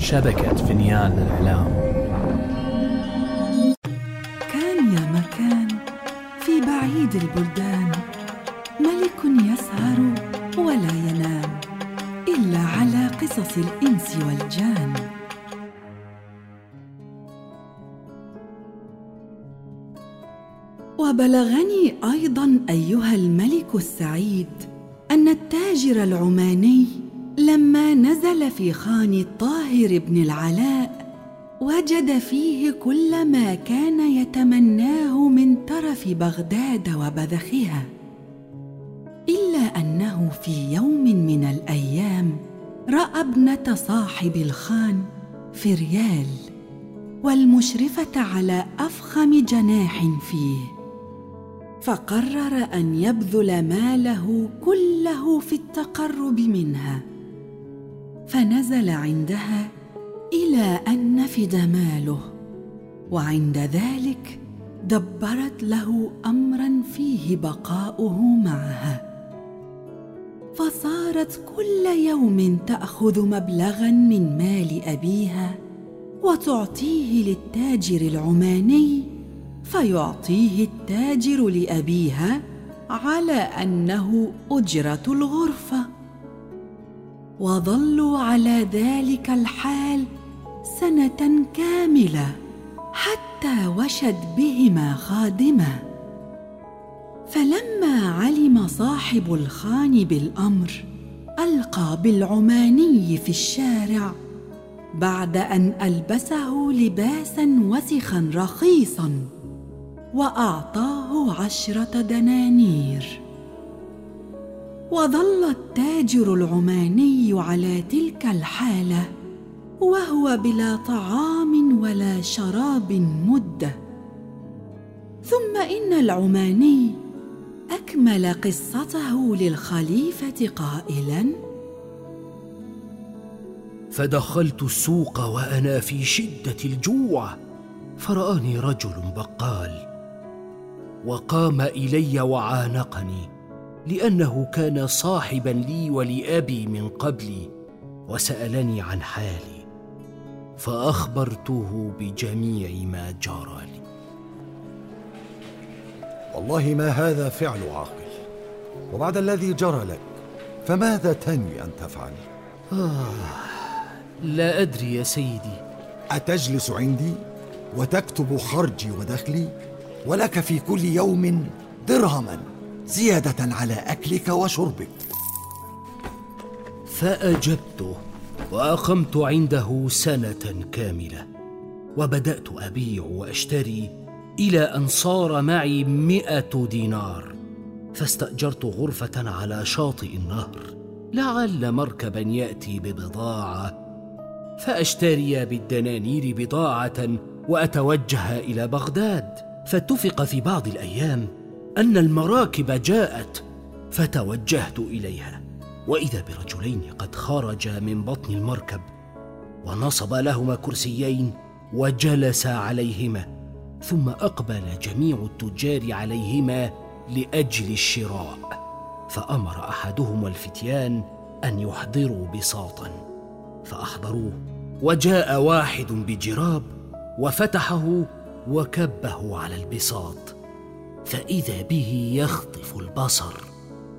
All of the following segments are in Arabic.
شبكة فنيان الإعلام كان يا مكان في بعيد البلدان. ملك يسهر ولا ينام إلا على قصص الإنس والجان. وبلغني أيضا أيها الملك السعيد أن التاجر العماني لما نزل في خان الطاهر بن العلاء وجد فيه كل ما كان يتمناه من ترف بغداد وبذخها إلا أنه في يوم من الأيام رأى ابنة صاحب الخان فريال والمشرفة على أفخم جناح فيه فقرر أن يبذل ماله كله في التقرب منها. فنزل عندها إلى أن نفد ماله وعند ذلك دبرت له امرا فيه بقاؤه معها. فصارت كل يوم تأخذ مبلغا من مال أبيها وتعطيه للتاجر العماني فيعطيه التاجر لأبيها على أنه أجرة الغرفة. وظلوا على ذلك الحال سنة كاملة حتى وشت بهما خادمة. فلما علم صاحب الخان بالأمر ألقى بالعماني في الشارع بعد أن ألبسه لباسا وسخا رخيصا وأعطاه عشرة دنانير. وظل التاجر العماني على تلك الحالة وهو بلا طعام ولا شراب مده ثم إن العماني أكمل قصته للخليفة قائلا فدخلت السوق وأنا في شدة الجوع فرآني رجل بقال وقام إلي وعانقني لأنه كان صاحبا لي ولأبي من قبلي وسألني عن حالي فأخبرته بجميع ما جرى لي. والله ما هذا فعل عاقل. وبعد الذي جرى لك فماذا تنوي أن تفعل؟ آه لا أدري يا سيدي. أتجلس عندي؟ وتكتب خرجي ودخلي؟ ولك في كل يوم درهما. زيادة على أكلك وشربك. فاجبته وأقمت عنده سنة كاملة وبدأت أبيع وأشتري إلى أن صار معي مائه دينار فاستأجرت غرفة على شاطئ النهر لعل مركبا يأتي ببضاعة فأشتري بالدنانير بضاعة وأتوجه إلى بغداد فاتفق في بعض الأيام. أن المراكب جاءت فتوجهت إليها وإذا برجلين قد خرجا من بطن المركب ونصب لهما كرسيين وجلس عليهما ثم أقبل جميع التجار عليهما لأجل الشراء فأمر احدهم الفتيان أن يحضروا بساطا فأحضروه وجاء واحد بجراب وفتحه وكبه على البساط. فإذا به يخطف البصر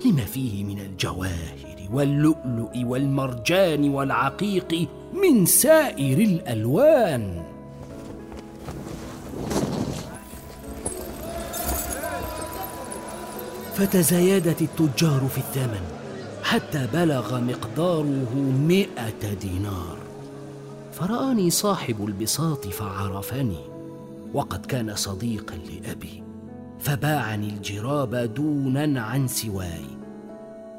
لما فيه من الجواهر واللؤلؤ والمرجان والعقيق من سائر الألوان. فتزايدت التجار في الثمن حتى بلغ مقداره مئة دينار. فرآني صاحب البساط فعرفني وقد كان صديقا لأبي. فباعني الجراب دونا عن سواي.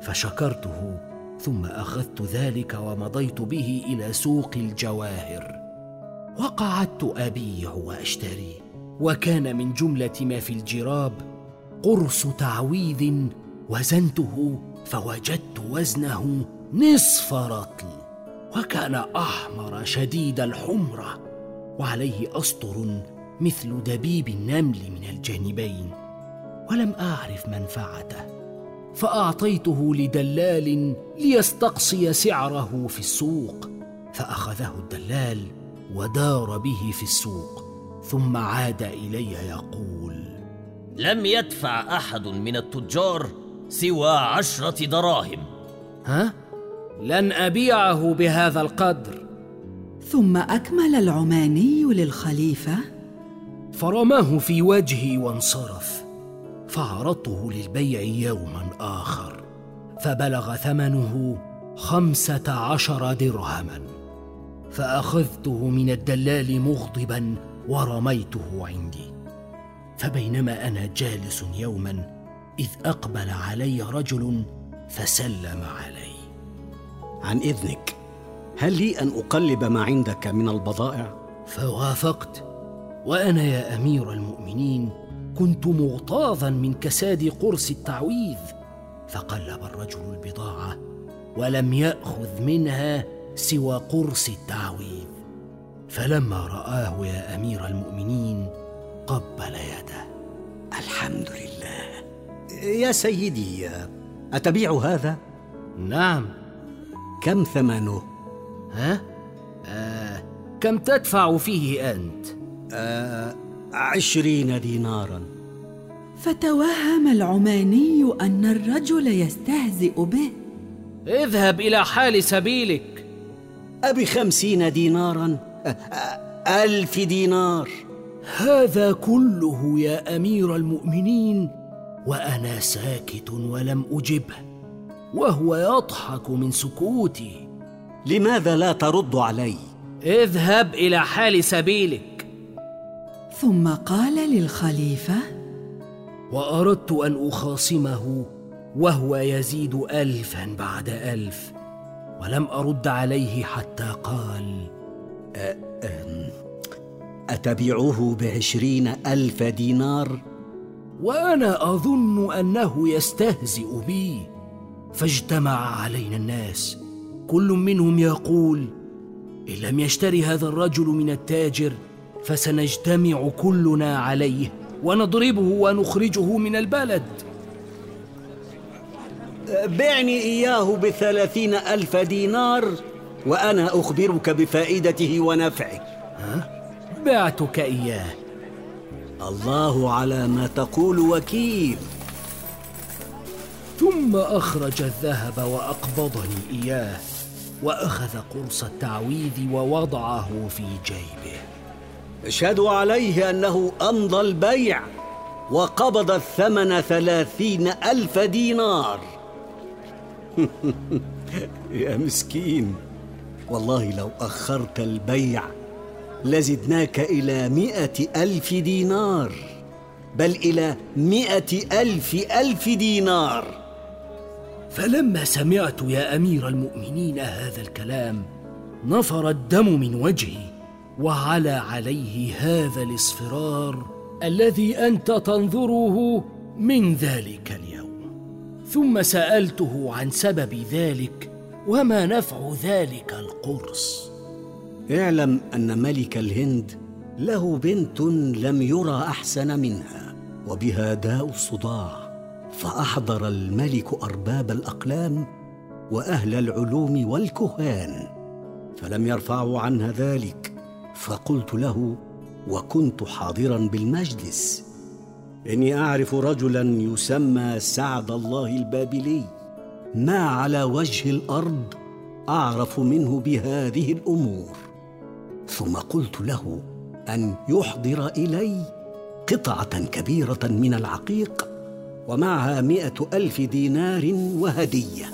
فشكرته ثم أخذت ذلك ومضيت به إلى سوق الجواهر. وقعدت ابيع واشتري وكان من جملة ما في الجراب قرص تعويذ وزنته فوجدت وزنه نصف رطل. وكان أحمر شديد الحمره وعليه أسطر مثل دبيب النمل من الجانبين ولم أعرف منفعته فأعطيته لدلال ليستقصي سعره في السوق فأخذه الدلال ودار به في السوق ثم عاد إلي يقول لم يدفع أحد من التجار سوى عشرة دراهم. ها؟ لن أبيعه بهذا القدر. ثم أكمل العماني للخليفة؟ فرماه في وجهي وانصرف. فعرضته للبيع يوما آخر. فبلغ ثمنه خمسة عشر درهما. فأخذته من الدلال مغضبا ورميته عندي. فبينما أنا جالس يوما إذ أقبل علي رجل فسلم علي عن إذنك هل لي أن أقلب ما عندك من البضائع؟ فوافقت. وأنا يا أمير المؤمنين كنت مغتاظا من كساد قرص التعويذ فقلب الرجل البضاعة ولم يأخذ منها سوى قرص التعويذ. فلما رآه يا أمير المؤمنين قبل يده. الحمد لله. يا سيدي أتبيع هذا؟ نعم. كم ثمنه؟ ها؟ آه كم تدفع فيه أنت؟ آه عشرين دينارا. فتوهم العماني أن الرجل يستهزئ به. اذهب إلى حال سبيلك. أبي خمسين دينارا؟ ألف دينار. هذا كله يا أمير المؤمنين وأنا ساكت ولم أجبه وهو يضحك من سكوتي. لماذا لا ترد علي؟ اذهب إلى حال سبيلك. ثم قال للخليفة وأردت أن أخاصمه وهو يزيد الفا بعد ألف ولم أرد عليه حتى قال أتبيعه بعشرين ألف دينار؟ وأنا أظن أنه يستهزئ بي. فاجتمع علينا الناس. كل منهم يقول إن لم يشتري هذا الرجل من التاجر فسنجتمع كلنا عليه ونضربه ونخرجه من البلد. بعني إياه بثلاثين ألف دينار وأنا أخبرك بفائدته ونفعه. بعتك إياه. الله على ما تقول وكيل. ثم أخرج الذهب وأقبضني إياه وأخذ قرص التعويذ ووضعه في جيبه. اشهدوا عليه أنه أمضى البيع وقبض الثمن ثلاثين ألف دينار. يا مسكين والله لو أخرت البيع لزدناك إلى مئة ألف دينار بل إلى مئة ألف ألف دينار. فلما سمعت يا أمير المؤمنين هذا الكلام نفر الدم من وجهي. وعلى عليه هذا الاصفرار الذي أنت تنظره من ذلك اليوم. ثم سألته عن سبب ذلك وما نفع ذلك القرص. اعلم أن ملك الهند له بنت لم يرى أحسن منها وبها داء الصداع. فأحضر الملك أرباب الأقلام وأهل العلوم والكهان فلم يرفعوا عنها ذلك. فقلت له وكنت حاضرا بالمجلس. إني أعرف رجلا يسمى سعد الله البابلي. ما على وجه الأرض أعرف منه بهذه الأمور. ثم قلت له أن يحضر إلي قطعة كبيرة من العقيق ومعها مائه ألف دينار وهدية.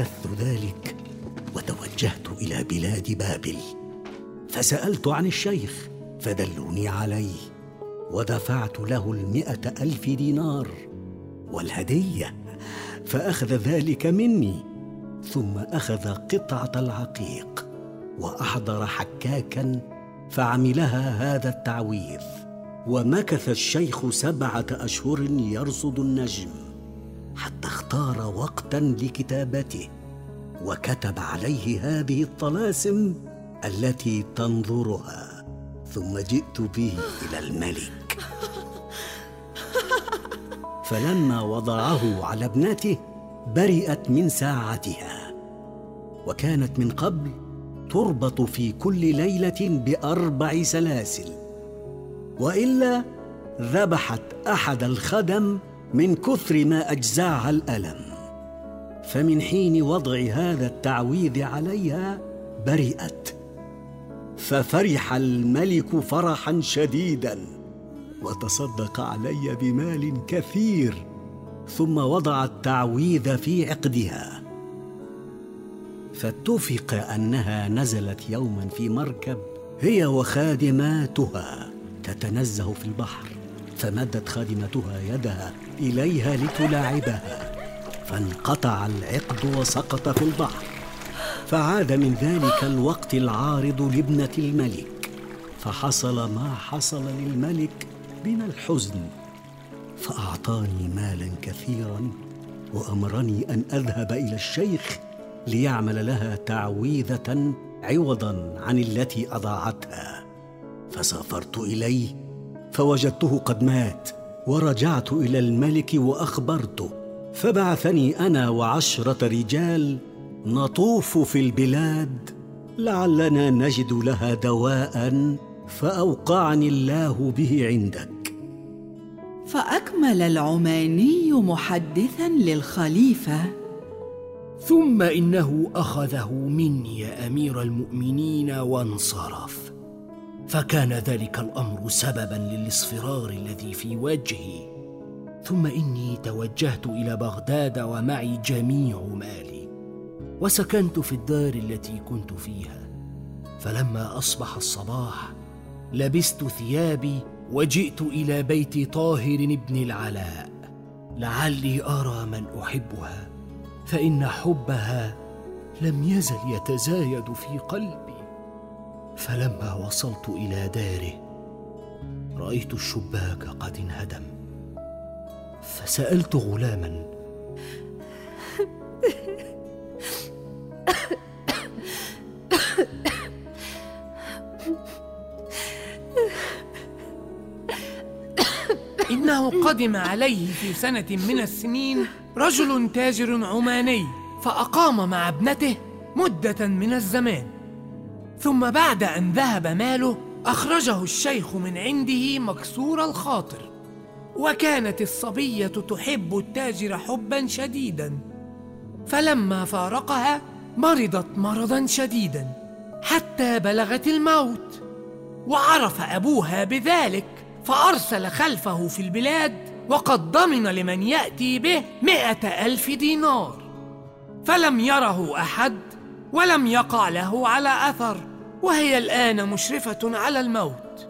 فاخذت ذلك وتوجهت إلى بلاد بابل. فسألت عن الشيخ فدلوني عليه ودفعت له المائه ألف دينار والهدية فأخذ ذلك مني. ثم أخذ قطعة العقيق وأحضر حكاكا فعملها هذا التعويذ ومكث الشيخ سبعة أشهر يرصد النجم. حتى اختار وقتا لكتابته وكتب عليه هذه الطلاسم التي تنظرها ثم جئت به إلى الملك. فلما وضعه على ابنته برئت من ساعتها وكانت من قبل تربط في كل ليلة بأربع سلاسل وإلا ذبحت أحد الخدم من كثر ما اجزعها الألم فمن حين وضع هذا التعويذ عليها برئت ففرح الملك فرحا شديدا وتصدق علي بمال كثير ثم وضع التعويذ في عقدها. فاتفق أنها نزلت يوما في مركب هي وخادماتها تتنزه في البحر. فمدت خادمتها يدها إليها لتلاعبها فانقطع العقد وسقط في البحر. فعاد من ذلك الوقت العارض لابنة الملك. فحصل ما حصل للملك من الحزن. فأعطاني مالا كثيرا وأمرني أن أذهب إلى الشيخ ليعمل لها تعويذة عوضا عن التي أضاعتها. فسافرت إليه فوجدته قد مات ورجعت إلى الملك وأخبرته. فبعثني أنا وعشرة رجال نطوف في البلاد لعلنا نجد لها دواء فأوقعني الله به عندك. فأكمل العماني محدثا للخليفة. ثم إنه أخذه مني يا أمير المؤمنين وانصرف. فكان ذلك الأمر سببا للإصفرار الذي في وجهي. ثم إني توجهت إلى بغداد ومعي جميع مالي. وسكنت في الدار التي كنت فيها. فلما أصبح الصباح لبست ثيابي وجئت إلى بيت طاهر بن العلاء. لعلي أرى من أحبها فإن حبها لم يزل يتزايد في قلبي. فلما وصلت إلى داره رأيت الشباك قد انهدم. فسألت غلاما إنه قدم عليه في سنة من السنين رجل تاجر عماني فأقام مع ابنته مدة من الزمان. ثم بعد أن ذهب ماله أخرجه الشيخ من عنده مكسور الخاطر. وكانت الصبية تحب التاجر حبا شديدا. فلما فارقها مرضت مرضا شديدا حتى بلغت الموت. وعرف أبوها بذلك فأرسل خلفه في البلاد وقد ضمن لمن يأتي به مئة ألف دينار. فلم يره أحد ولم يقع له على أثر. وهي الآن مشرفة على الموت.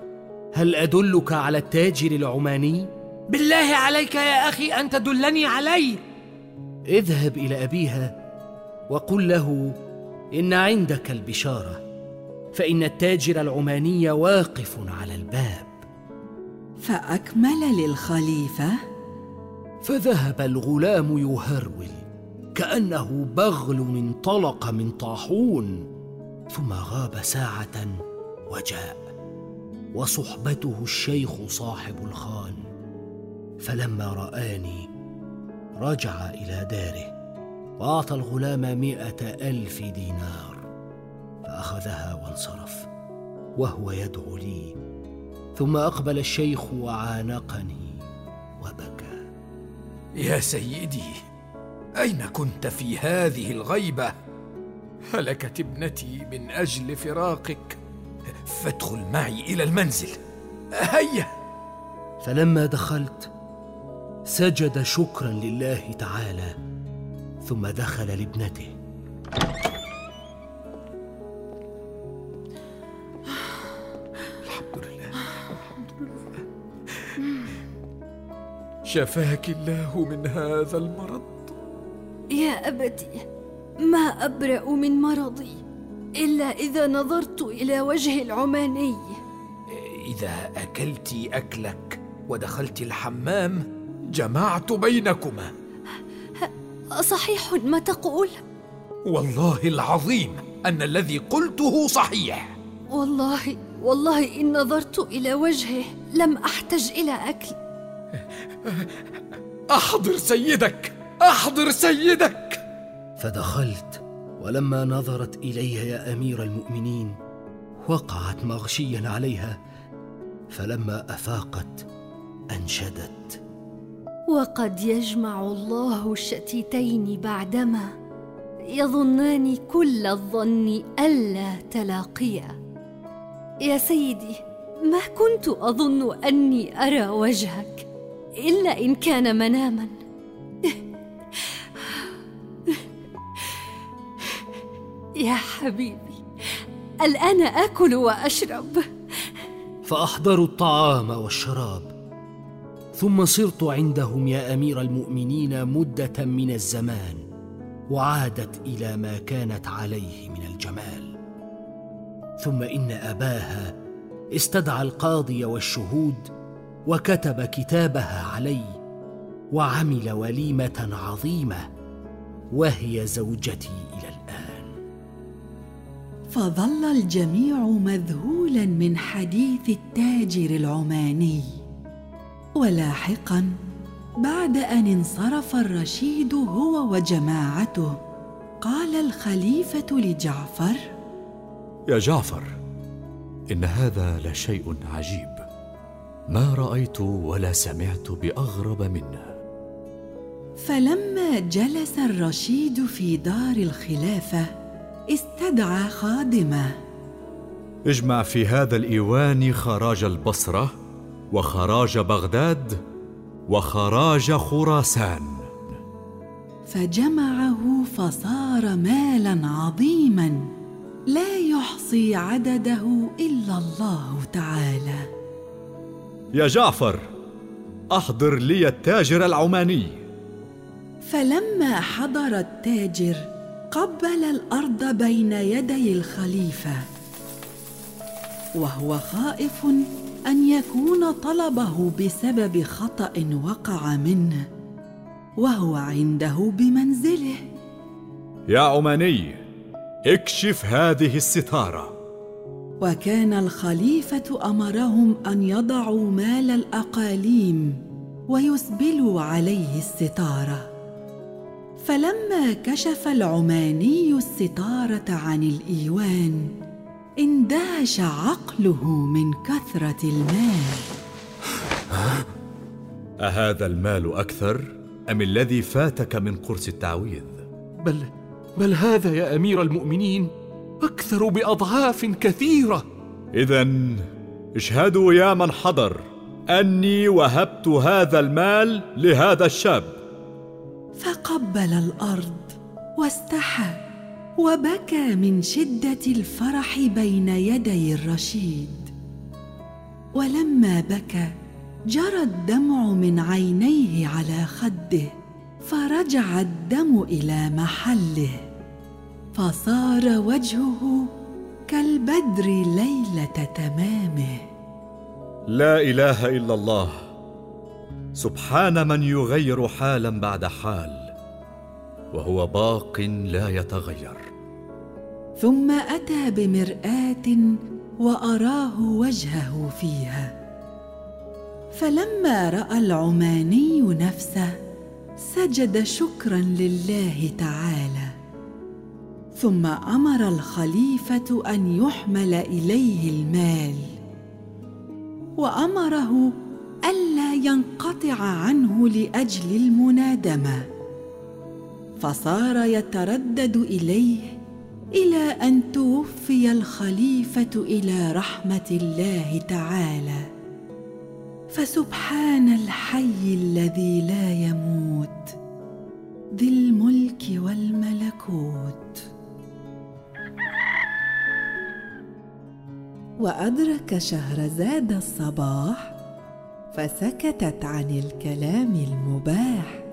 هل أدلك على التاجر العماني؟ بالله عليك يا أخي أن تدلني عليه. اذهب إلى أبيها وقل له إن عندك البشارة فإن التاجر العماني واقف على الباب. فأكمل للخليفة؟ فذهب الغلام يهرول كأنه بغل انطلق من طاحون. ثم غاب ساعة وجاء وصحبته الشيخ صاحب الخان. فلما رآني رجع إلى داره وأعطى الغلام مائه ألف دينار فأخذها وانصرف وهو يدعو لي. ثم أقبل الشيخ وعانقني وبكى. يا سيدي أين كنت في هذه الغيبة؟ هلكت ابنتي من أجل فراقك. فادخل معي إلى المنزل. هيا! فلما دخلت سجد شكرا لله تعالى ثم دخل لابنته. الحمد لله. الحمد لله شفاك الله من هذا المرض. يا أبتي ما أبرأ من مرضي إلا إذا نظرت إلى وجه العماني. إذا أكلت أكلك ودخلت الحمام جمعت بينكما. أصحيح ما تقول؟ والله العظيم أن الذي قلته صحيح. والله والله إن نظرت إلى وجهه لم أحتج إلى أكل. أحضر سيدك أحضر سيدك. فدخلت ولما نظرت الي يا أمير المؤمنين وقعت مغشيا عليها فلما أفاقت أنشدت. وقد يجمع الله الشتيتين بعدما يظنان كل الظن ألا تلاقيا. يا سيدي ما كنت أظن أني أرى وجهك إلا إن كان مناما. يا حبيبي الآن آكل وأشرب. فأحضروا الطعام والشراب ثم صرت عندهم يا أمير المؤمنين مدة من الزمان وعادت إلى ما كانت عليه من الجمال. ثم إن أباها استدعى القاضي والشهود وكتب كتابها علي وعمل وليمة عظيمة وهي زوجتي إلى الآن. فظل الجميع مذهولا من حديث التاجر العماني. ولاحقا بعد أن انصرف الرشيد هو وجماعته قال الخليفة لجعفر يا جعفر إن هذا لشيء عجيب. ما رأيت ولا سمعت بأغرب منه. فلما جلس الرشيد في دار الخلافة استدعى خادمه. اجمع في هذا الإيوان خراج البصرة وخراج بغداد وخراج خراسان. فجمعه فصار مالا عظيما لا يحصي عدده إلا الله تعالى. يا جعفر أحضر لي التاجر العماني. فلما حضر التاجر قبل الأرض بين يدي الخليفة. وهو خائف أن يكون طلبه بسبب خطأ وقع منه. وهو عنده بمنزله. يا عماني اكشف هذه الستارة. وكان الخليفة أمرهم أن يضعوا مال الأقاليم ويسبلوا عليه الستارة. فلما كشف العماني الستارة عن الإيوان اندهش عقله من كثرة المال. أهذا المال أكثر أم الذي فاتك من قرص التعويذ؟ بل بل هذا يا أمير المؤمنين أكثر بأضعاف كثيرة. اذا اشهدوا يا من حضر أني وهبت هذا المال لهذا الشاب. فقبل الأرض واستحى وبكى من شدة الفرح بين يدي الرشيد. ولما بكى جرى الدمع من عينيه على خده فرجع الدم إلى محله فصار وجهه كالبدر ليلة تمامه. لا إله إلا الله. سبحان من يغير حالا بعد حال وهو باق لا يتغير. ثم أتى بمرآة وأراه وجهه فيها. فلما رأى العماني نفسه سجد شكرا لله تعالى. ثم أمر الخليفة أن يحمل إليه المال. وأمره ألا ينقطع عنه لأجل المنادمة. فصار يتردد إليه إلى أن توفي الخليفة إلى رحمة الله تعالى. فسبحان الحي الذي لا يموت ذي الملك والملكوت. وأدرك شهرزاد الصباح فسكتت عن الكلام المباح.